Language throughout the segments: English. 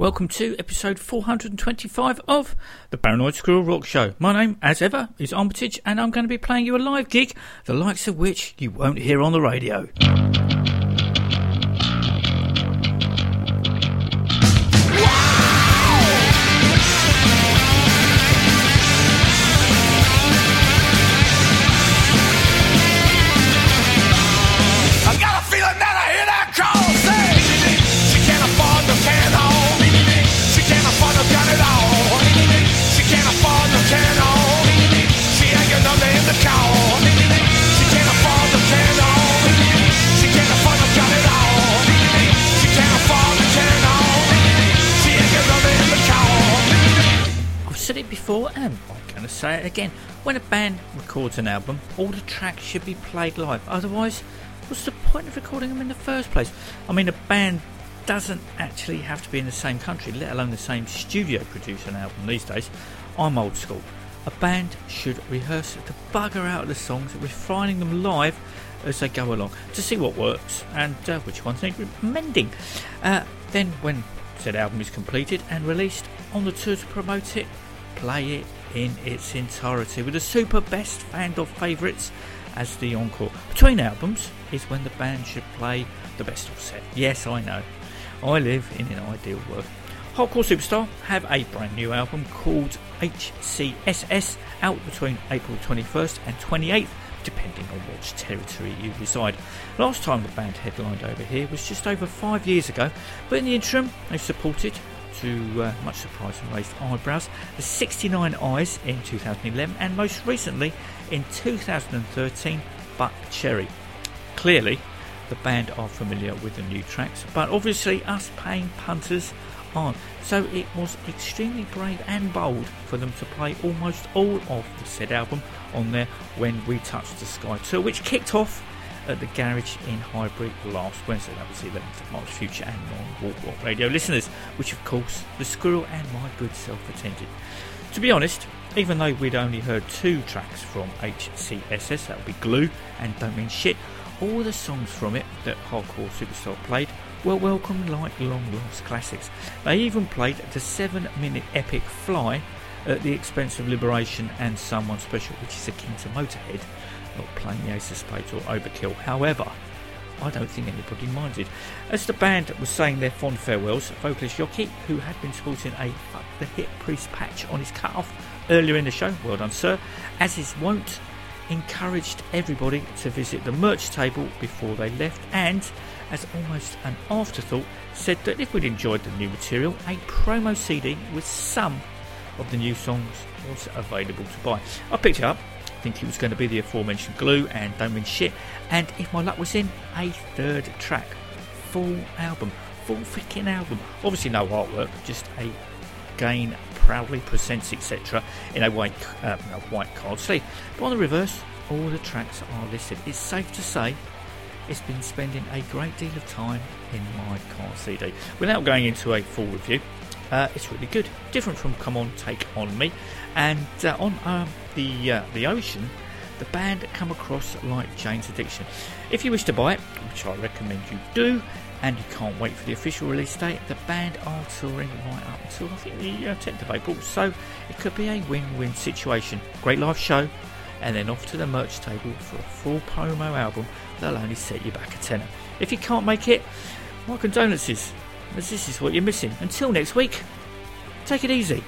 Welcome to episode 425 of the Paranoid Squirrel Rock Show. My name, as ever, is Armitage, and I'm going to be playing you a live gig, the likes of which you won't hear on the radio. Again. When a band records an album, all the tracks should be played live. Otherwise, what's the point of recording them in the first place? I mean, a band doesn't actually have to be in the same country, let alone the same studio produce an album these days. I'm old school. A band should rehearse the bugger out of the songs, refining them live as they go along to see what works and uh, which ones need mending. Uh, then, when said album is completed and released on the tour to promote it, play it in its entirety with the super best fan of favourites as the encore. Between albums is when the band should play the best of set. Yes, I know. I live in an ideal world. Hardcore Superstar have a brand new album called HCSS out between April 21st and 28th, depending on which territory you reside. Last time the band headlined over here was just over five years ago, but in the interim they've supported to uh, much surprise and raised eyebrows, the 69 Eyes in 2011, and most recently in 2013, Buck Cherry. Clearly, the band are familiar with the new tracks, but obviously, us paying punters aren't. So it was extremely brave and bold for them to play almost all of the said album on there when we touched the sky tour, which kicked off at the garage in Highbury last Wednesday. That was the 11th of March. Future and non-Walk Rock Radio listeners, which of course the squirrel and my good self attended. To be honest, even though we'd only heard two tracks from HCSS, that would be Glue and Don't Mean Shit, all the songs from it that Hardcore Superstar played were welcomed like long lost classics. They even played the seven minute epic Fly at the expense of Liberation and Someone Special, which is akin to Motorhead not playing the Ace of Spades or Overkill. However, I don't think anybody minded. As the band was saying their fond farewells, vocalist Jocke, who had been sporting a Fuck the Hit Priest patch on his cut-off earlier in the show, well done sir, as his wont, encouraged everybody to visit the merch table before they left and, as almost an afterthought, said that if we'd enjoyed the new material, a promo CD with some of the new songs was available to buy. I picked it up think it was going to be the aforementioned Glue and Don't Mean Shit, and if my luck was in, a third track. Full album. Full freaking album. Obviously, no artwork, just a Gain proudly presents, etc., in a white, uh, a white card sleeve. But on the reverse, all the tracks are listed. It's safe to say it's been spending a great deal of time in my car CD. Without going into a full review, uh, it's really good. Different from Come On, Take On Me. And uh, on um, the, uh, the ocean, the band come across like Jane's Addiction. If you wish to buy it, which I recommend you do, and you can't wait for the official release date, the band are touring right up until I think the uh, 10th of April, so it could be a win win situation. Great live show, and then off to the merch table for a full promo album that'll only set you back a tenner. If you can't make it, my condolences, as this is what you're missing. Until next week, take it easy.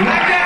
Like that.